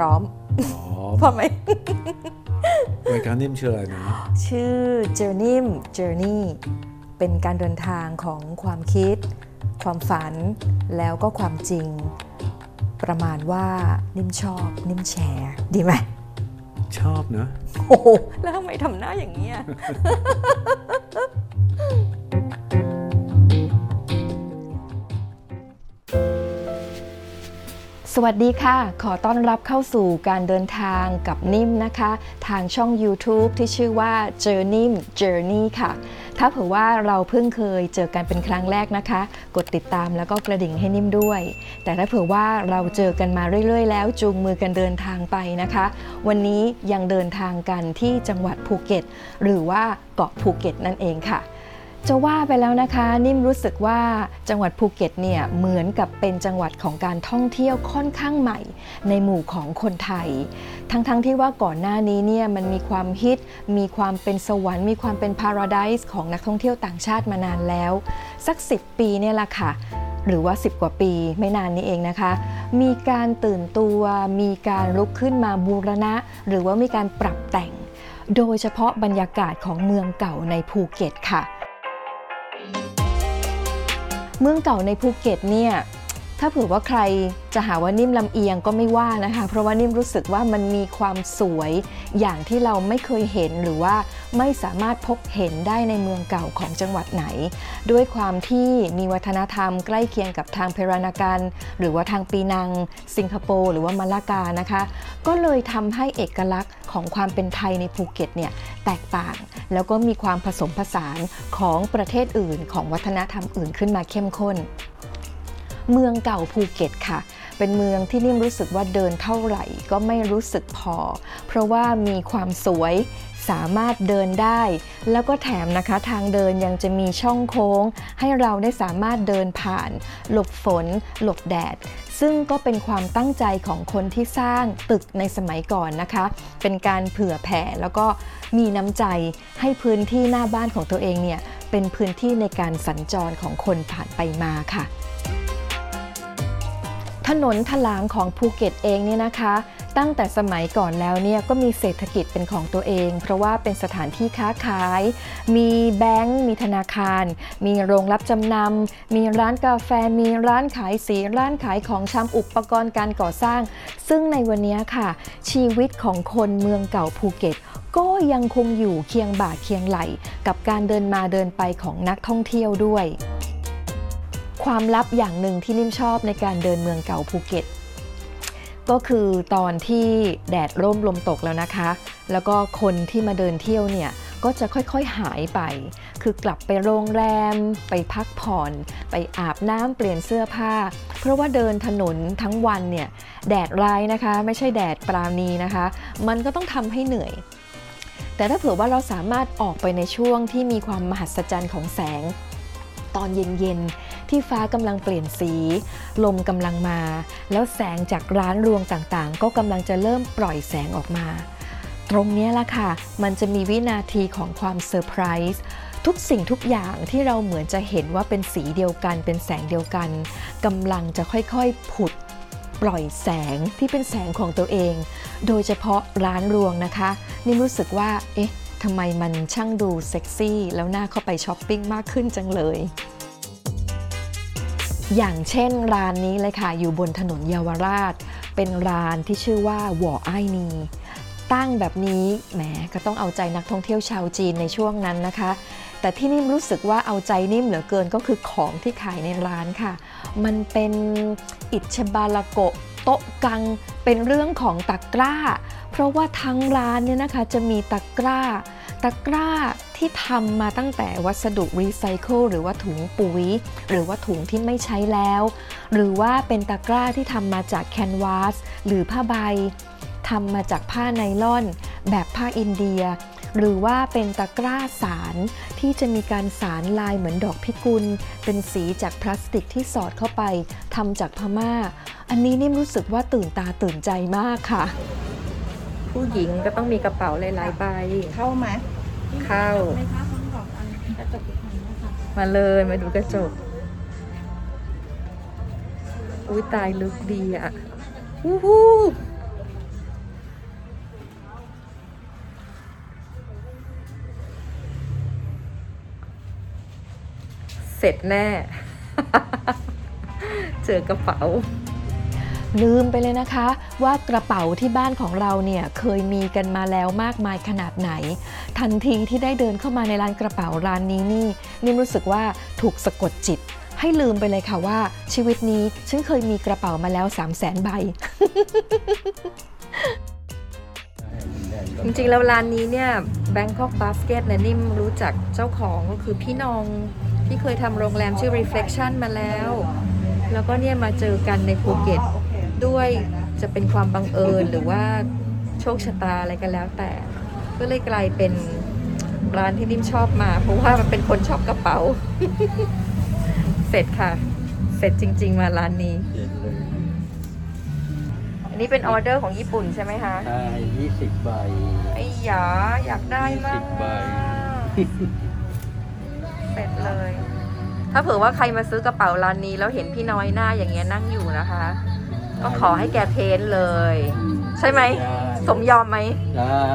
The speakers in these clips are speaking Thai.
ร้อมอ๋อพอไหมรายการนิ่มชื่ออะไรนะชื่อ Journey Journey เป็นการเดินทางของความคิด ความฝันแล้วก็ความจริง ประมาณว่านิ่มชอบ นิ่มแชร์ ดีไหมชอบนะโอ้โหแล้วทำไมทำหน้าอย่างเวัสดีค่ะ ขอต้อนรับเข้าสู่การเดินทางกับนิ่มนะคะ ทางช่อง YouTube ที่ชื่อว่า Journey Journey ค่ะ ถ้าเผื่อว่าเราเพิ่งเคยเจอกันเป็นครั้งแรกนะคะ กดติดตามแล้วก็กระดิ่งให้นิ่มด้วย แต่ถ้าเผื่อว่าเราเจอกันมาเรื่อย ๆ แล้วจูงมือกันเดินทางไปนะคะ วันนี้ยังเดินทางกันที่จังหวัดภูเก็ต หรือว่าเกาะภูเก็ตนั่นเองค่ะ จะว่าไปแล้วนะคะ นิ่มรู้สึกว่าจังหวัดภูเก็ตเนี่ยเหมือนกับเป็นจังหวัดของการท่องเที่ยวค่อนข้างใหม่ ในหมู่ของคนไทย ทั้งๆทที่ว่าก่อนหน้านี้เนี่ยมันมีความฮิต มีความเป็นสวรรค์ มีความเป็นพาราไดส์ของนักท่องเที่ยวต่างชาติมานานแล้ว สัก 10 ปีเนี่ยแหละค่ะหรือว่า 10 กว่าปีไม่นานนี้เองนะคะ มีการตื่นตัว มีการลุกขึ้นมาบูรณะ หรือว่ามีการปรับแต่ง โดยเฉพาะบรรยากาศของเมืองเก่าในภูเก็ตค่ะ เมืองเก่าในภูเก็ตเนี่ยถ้าเผื่อว่าใครจะหาว่านิ่มลำเอียงก็ไม่ว่านะคะ เพราะว่านิ่มรู้สึกว่ามันมีความสวยอย่างที่เราไม่เคยเห็นหรือว่า ไม่สามารถพบเห็นได้ในเมืองเก่าของจังหวัดไหน ด้วยความที่มีวัฒนธรรมใกล้เคียงกับทางเพรานากัน หรือว่าทางปีนัง สิงคโปร์หรือว่ามาลากานะคะ ก็เลยทำให้เอกลักษณ์ของความเป็นไทยในภูเก็ตเนี่ยแตกต่าง แล้วก็มีความผสมผสานของประเทศอื่น ของวัฒนธรรมอื่นขึ้นมาเข้มข้น เมืองเก่าภูเก็ตค่ะ เป็นเมืองที่นิ่มรู้สึกว่าเดินเท่าไหร่ก็ไม่รู้สึกพอ เพราะว่ามีความสวยสามารถเดินได้ แล้วก็แถมนะคะทางเดินยังจะมีช่องโค้ง ให้เราได้สามารถเดินผ่าน หลบฝน หลบแดด ซึ่งก็เป็นความตั้งใจของคนที่สร้างตึกในสมัยก่อนนะคะ เป็นการเผื่อแผ่แล้วก็มีน้ำใจให้พื้นที่หน้าบ้านของตัวเองเนี่ยเป็นพื้นที่ในการสัญจรของคนผ่านไปมาค่ะ ถนนถลางของภูเก็ตเองเนี่ยนะคะ ตั้งแต่สมัยก่อนแล้วเนี่ยก็มีเศรษฐกิจเป็นของตัวเอง เพราะว่าเป็นสถานที่ค้าขาย มีแบงก์มีธนาคาร มีโรงรับจำนำมีร้านกาแฟ มีร้านขายสีร้านขายของชำอุปกรณ์การก่อสร้าง ซึ่งในวันนี้ค่ะ ชีวิตของคนเมืองเก่าภูเก็ตก็ยังคงอยู่เคียงบ่าเคียงไหล กับการเดินมาเดินไปของนักท่องเที่ยวด้วย ความลับอย่างหนึ่งที่นิ่มชอบในการเดินเมืองเก่าภูเก็ต ก็คือตอนที่แดดร่มลมตกแล้วนะคะ แล้วก็คนที่มาเดินเที่ยวเนี่ยก็จะค่อยๆหายไป คือกลับไปโรงแรม ไปพักผ่อน ไปอาบน้ำเปลี่ยนเสื้อผ้า เพราะว่าเดินถนนทั้งวันเนี่ยแดดร้ายนะคะ ไม่ใช่แดดปราณีนะคะ มันก็ต้องทำให้เหนื่อย แต่ถ้าเผื่อว่าเราสามารถออกไปในช่วงที่มีความมหัศจรรย์ของแสง ตอนเย็นๆ ที่ฟ้ากำลังเปลี่ยนสี ลมกำลังมา แล้วแสงจากร้านรวงต่างๆ ก็กำลังจะเริ่มปล่อยแสงออกมา ตรงนี้ละค่ะ มันจะมีวินาทีของความเซอร์ไพรส์ทุกสิ่งทุกอย่างที่เราเหมือนจะเห็นว่าเป็นสีเดียวกัน เป็นแสงเดียวกันกำลังจะค่อยๆผุดปล่อยแสงที่เป็นแสงของตัวเอง โดยเฉพาะร้านรวงนะคะ นี่รู้สึกว่า เอ๊ะทำไมมันช่างดูเซ็กซี่ แล้วน่าเข้าไปช้อปปิ้งมากขึ้นจังเลย อย่างเช่นร้านนี้เลยค่ะ อยู่บนถนนเยาวราช เป็นร้านที่ชื่อว่าหวอไอนี ตั้งแบบนี้แหมก็ต้องเอาใจนักท่องเที่ยวชาวจีนในช่วงนั้นนะคะ แต่ที่นิ่มรู้สึกว่าเอาใจนิ่มเหลือเกินก็คือของที่ขายในร้านค่ะ มันเป็นอิชบาลโกะโต๊ะกังเป็นเรื่องของตะกร้า เพราะว่าทั้งร้านเนี่ยนะคะจะมีตะกร้า ตะกร้าที่ทำมาตั้งแต่วัสดุรีไซเคิลหรือว่าถุงปุ๋ย หรือว่าถุงที่ไม่ใช้แล้ว หรือว่าเป็นตะกร้าที่ทำมาจากแคนวาสหรือผ้าใบทำมาจากผ้าไนล่อน แบบผ้าอินเดีย หรือว่าเป็นตะกร้าสารที่จะมีการสารลายเหมือนดอกพิกุล เป็นสีจากพลาสติกที่สอดเข้าไปทำจากพม่า อันนี้นิ่มรู้สึกว่าตื่นตาตื่นใจมากค่ะ ผู้หญิงก็ต้องมีกระเป๋าหลายๆใบ เข้าไหมเข้า มาเลยมาดูกระจก อุ้ยตายลึกดีอะวู้ฮู้เสร็จแน่ เจอกระเป๋า ลืมไปเลยนะคะว่ากระเป๋าที่บ้านของเราเนี่ยเคยมีกันมาแล้วมากมายขนาดไหน ทันทีที่ได้เดินเข้ามาในร้านกระเป๋าร้านนี้นี่นิ่มรู้สึกว่าถูกสะกดจิต ให้ลืมไปเลยค่ะว่าชีวิตนี้ฉันเคยมีกระเป๋ามาแล้ว 3 0 0แสนใบ จริงๆ แล้วร้านนี้เนี่ย Bangkok Basket เนี่ยนิ่มรู้จักเจ้าของก็คือพี่นองที่เคยทำโรงแรมชื่อ Reflection มาแล้ว แล้วก็เนี่ยมาเจอกันในภูเก็ต ด้วยจะเป็นความบังเอิญหรือว่าโชคชะตาอะไรกันแล้วแต่ ก็เลยกลายเป็นร้านที่นิ่มชอบมา เพราะว่ามันเป็นคนชอบกระเป๋า เสร็จค่ะ เสร็จจริง ๆ มาร้านนี้เย็นเลยอันนี้เป็นออเดอร์ของญี่ปุ่นใช่ไหมคะใช่ยี่สิบใบ ไอ้หยาอยากได้มาก20ใบ เสร็จเลย ถ้าเผื่อว่าใครมาซื้อกระเป๋าร้านนี้แล้วเห็นพี่น้อยหน้าอย่างเงี้ยนั่งอยู่นะคะ ก็ขอให้แกเพ้นท์เลย ใช่ไหมได้สมยอมไหมได้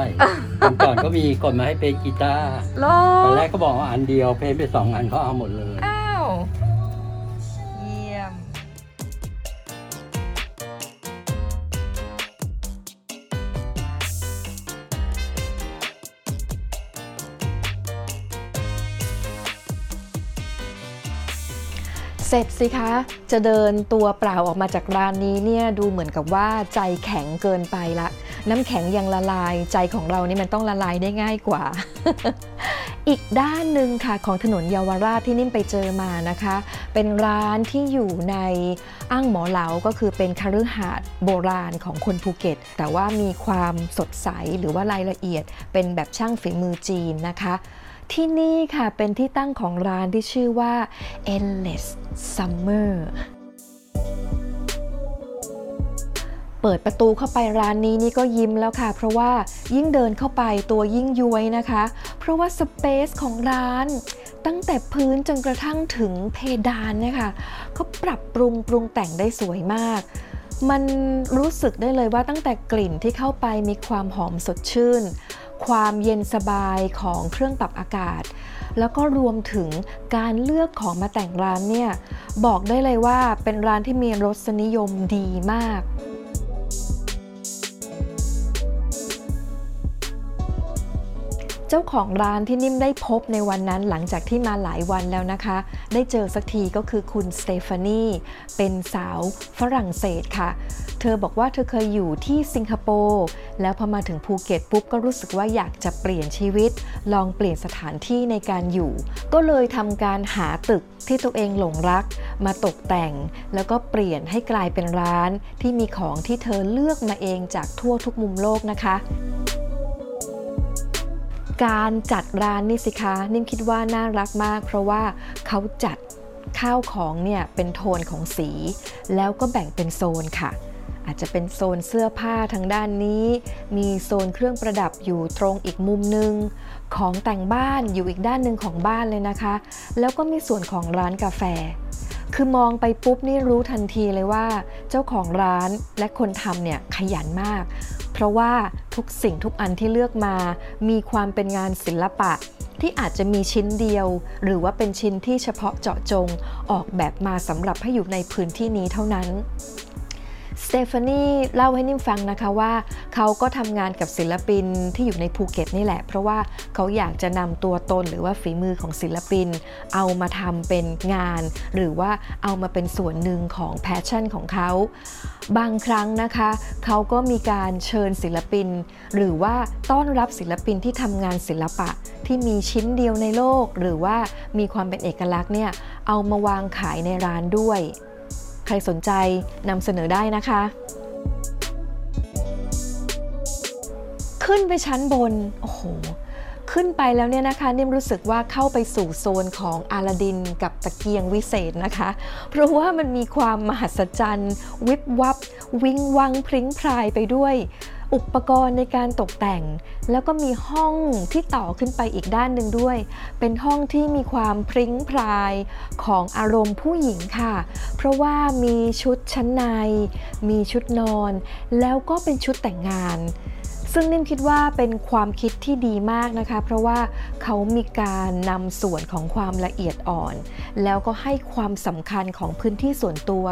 วันก่อนก็มีคนมาให้เป็นกีตาร์โลตอนแรกก็บอกว่าอันเดียวเพนไปสองอันเขาเอาหมดเลย เสร็จสิคะ จะเดินตัวเปล่าออกมาจากร้านนี้เนี่ยดูเหมือนกับว่าใจแข็งเกินไปละ น้ำแข็งยังละลาย ใจของเรานี่มันต้องละลายได้ง่ายกว่า อีกด้านหนึ่งค่ะของถนนเยาวราชที่นิ่มไปเจอมานะคะ เป็นร้านที่อยู่ในอ้างหมอเหลาก็คือเป็นคฤหาสน์โบราณของคนภูเก็ต แต่ว่ามีความสดใสหรือว่ารายละเอียดเป็นแบบช่างฝีมือจีนนะคะ ที่นี่ค่ะเป็นที่ตั้งของร้านที่ชื่อว่า Endless Summer เปิดประตูเข้าไปร้านนี้นี่ก็ยิ้มแล้วค่ะ เพราะว่ายิ่งเดินเข้าไปตัวยิ่งย้วยนะคะ เพราะว่าสเปซของร้าน ตั้งแต่พื้นจนกระทั่งถึงเพดานเนี่ยค่ะเขาปรับปรุงปรุงแต่งได้สวยมาก มันรู้สึกได้เลยว่าตั้งแต่กลิ่นที่เข้าไปมีความหอมสดชื่น ความเย็นสบายของเครื่องปรับอากาศ แล้วก็รวมถึงการเลือกของมาแต่งร้านเนี่ย บอกได้เลยว่าเป็นร้านที่มีรสนิยมดีมากเจ้าของร้านที่นิ่มได้พบในวันนั้นหลังจากที่มาหลายวันแล้วนะคะ ได้เจอสักทีก็คือคุณสเตฟานีเป็นสาวฝรั่งเศสค่ะ เธอบอกว่าเธอเคยอยู่ที่สิงคโปร์แล้วพอมาถึงภูเก็ตปุ๊บก็รู้สึกว่าอยากจะเปลี่ยนชีวิต ลองเปลี่ยนสถานที่ในการอยู่ ก็เลยทำการหาตึกที่ตัวเองหลงรัก มาตกแต่ง แล้วก็เปลี่ยนให้กลายเป็นร้านที่มีของที่เธอเลือกมาเองจากทั่วทุกมุมโลกนะคะการจัดร้านนี่สิคะ นิ่มคิดว่าน่ารักมาก เพราะว่าเขาจัดข้าวของเนี่ยเป็นโทนของสี แล้วก็แบ่งเป็นโซนค่ะ อาจจะเป็นโซนเสื้อผ้าทางด้านนี้ มีโซนเครื่องประดับอยู่ตรงอีกมุมหนึ่งของแต่งบ้านอยู่อีกด้านหนึ่งของบ้านเลยนะคะ แล้วก็มีส่วนของร้านกาแฟ คือมองไปปุ๊บนี่รู้ทันทีเลยว่า เจ้าของร้านและคนทำเนี่ยขยันมาก เพราะว่าทุกสิ่งทุกอันที่เลือกมา มีความเป็นงานศิลปะที่อาจจะมีชิ้นเดียว หรือว่าเป็นชิ้นที่เฉพาะเจาะจงออกแบบมาสำหรับให้อยู่ในพื้นที่นี้เท่านั้น สเตฟานีเล่าให้นิ่มฟังนะคะว่าเขาก็ทำงานกับศิลปินที่อยู่ในภูเก็ตนี่แหละ เพราะว่าเขาอยากจะนำตัวตนหรือว่าฝีมือของศิลปิน เอามาทำเป็นงาน หรือว่าเอามาเป็นส่วนหนึ่งของ passion ของเขาบางครั้งนะคะเขาก็มีการเชิญศิลปิน หรือว่าต้อนรับศิลปินที่ทำงานศิลปะที่มีชิ้นเดียวในโลก หรือว่ามีความเป็นเอกลักษณ์เนี่ยเอามาวางขายในร้านด้วย ใครสนใจนำเสนอได้นะคะ ขึ้นไปชั้นบน โอ้โห ขึ้นไปแล้วเนี่ยนะคะนิ่มรู้สึกว่าเข้าไปสู่โซนของอาลาดินกับตะเกียงวิเศษนะคะ เพราะว่ามันมีความมหัศจรรย์ วิบวับ วิงวังพริ้งพรายไปด้วย อุปกรณ์ในการตกแต่ง แล้วก็มีห้องที่ต่อขึ้นไปอีกด้านหนึ่งด้วย เป็นห้องที่มีความพริ้งพรายของอารมณ์ผู้หญิงค่ะ เพราะว่ามีชุดชั้นใน มีชุดนอน แล้วก็เป็นชุดแต่งงาน ซึ่งนิ่มคิดว่าเป็นความคิดที่ดีมากนะคะ เพราะว่าเขามีการนำส่วนของความละเอียดอ่อน แล้วก็ให้ความสำคัญของพื้นที่ส่วนตัว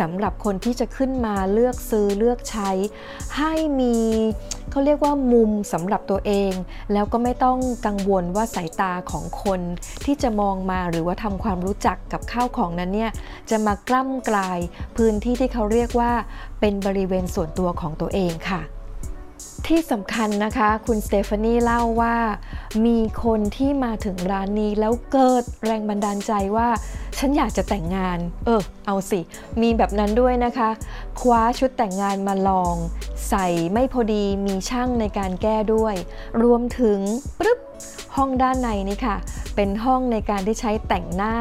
สำหรับคนที่จะขึ้นมาเลือกซื้อเลือกใช้ ให้มีเขาเรียกว่ามุมสำหรับตัวเอง แล้วก็ไม่ต้องกังวลว่าสายตาของคนที่จะมองมาหรือว่าทำความรู้จักกับข้าวของนั้นเนี่ยจะมากล้ำกลายพื้นที่ที่เขาเรียกว่าเป็นบริเวณส่วนตัวของตัวเองค่ะ ที่สำคัญนะคะคุณสเตฟานีเล่าว่า มีคนที่มาถึงร้านนี้แล้วเกิดแรงบันดาลใจว่า ฉันอยากจะแต่งงาน เออ เอาสิ มีแบบนั้นด้วยนะคะ คว้าชุดแต่งงานมาลอง ใส่ไม่พอดีมีช่างในการแก้ด้วย รวมถึงปึ๊บห้องด้านในนี่ค่ะ เป็นห้องในการที่ใช้แต่งหน้า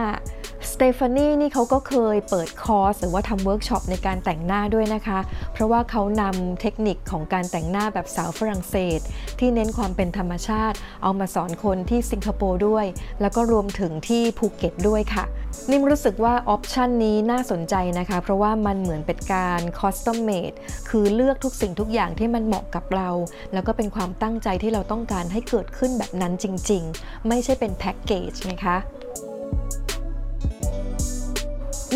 สเตฟานีนี่เขาก็เคยเปิดคอร์สหรือว่าทำเวิร์กช็อปในการแต่งหน้าด้วยนะคะ เพราะว่าเขานำเทคนิคของการแต่งหน้าแบบสาวฝรั่งเศส ที่เน้นความเป็นธรรมชาติ เอามาสอนคนที่สิงคโปร์ด้วย แล้วก็รวมถึงที่ภูเก็ตด้วยค่ะ นิ่มรู้สึกว่าออปชันนี้น่าสนใจนะคะ เพราะว่ามันเหมือนเป็นการ custom-made คือเลือกทุกสิ่งทุกอย่างที่มันเหมาะกับเรา แล้วก็เป็นความตั้งใจที่เราต้องการให้เกิดขึ้นแบบนั้นจริง ๆ ไม่ใช่เป็นแพ็กเกจนะคะ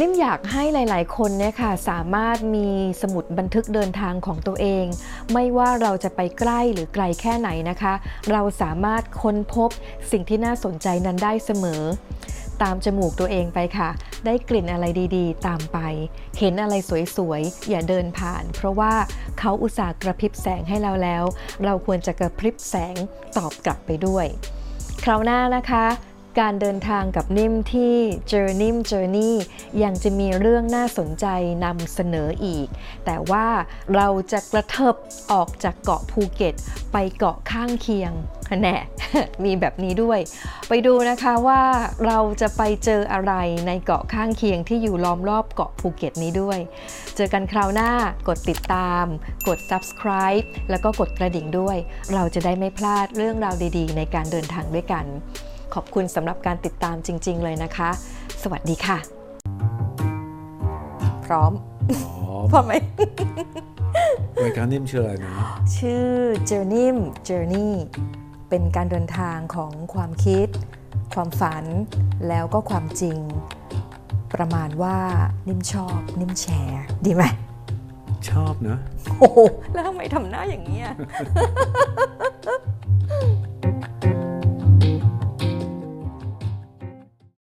นิ่มอยากให้หลาย ๆ คนเนี่ยค่ะสามารถมีสมุดบันทึกเดินทางของตัวเอง ไม่ว่าเราจะไปใกล้หรือไกลแค่ไหนนะคะ เราสามารถค้นพบสิ่งที่น่าสนใจนั้นได้เสมอ ตามจมูกตัวเองไปค่ะ ได้กลิ่นอะไรดี ๆ ตามไป เห็นอะไรสวย ๆ อย่าเดินผ่าน เพราะว่าเขาอุตส่าห์กระพริบแสงให้เราแล้ว เราควรจะกระพริบแสงตอบกลับไปด้วย คราวหน้านะคะ การเดินทางกับนิ่มที่ Journey Journey ยังจะมีเรื่องน่าสนใจนำเสนออีก แต่ว่าเราจะกระเถิบออกจากเกาะภูเก็ต ไปเกาะข้างเคียงแน่มีแบบนี้ด้วย ไปดูนะคะว่าเราจะไปเจออะไรในเกาะข้างเคียงที่อยู่ล้อมรอบเกาะภูเก็ตนี้ด้วย เจอกันคราวหน้ากดติดตาม กด subscribe แล้วก็กดกระดิ่งด้วย เราจะได้ไม่พลาดเรื่องราวดีๆ ในการเดินทางด้วยกัน ขอบคุณสำหรับการติดตามจริง ๆ เลยนะคะ สวัสดีค่ะ พร้อมอ๋อพร้อมไหมรายการนิ่มชื่ออะไรนะ ชื่อ Journey Journey เป็นการเดินทางของความคิด ความฝัน แล้วก็ความจริง ประมาณว่านิ่มชอบ นิ่มแชร์ ดีไหม ชอบนะ โอ้โหแล้วทำไมทำหน้าอย่างนี้ย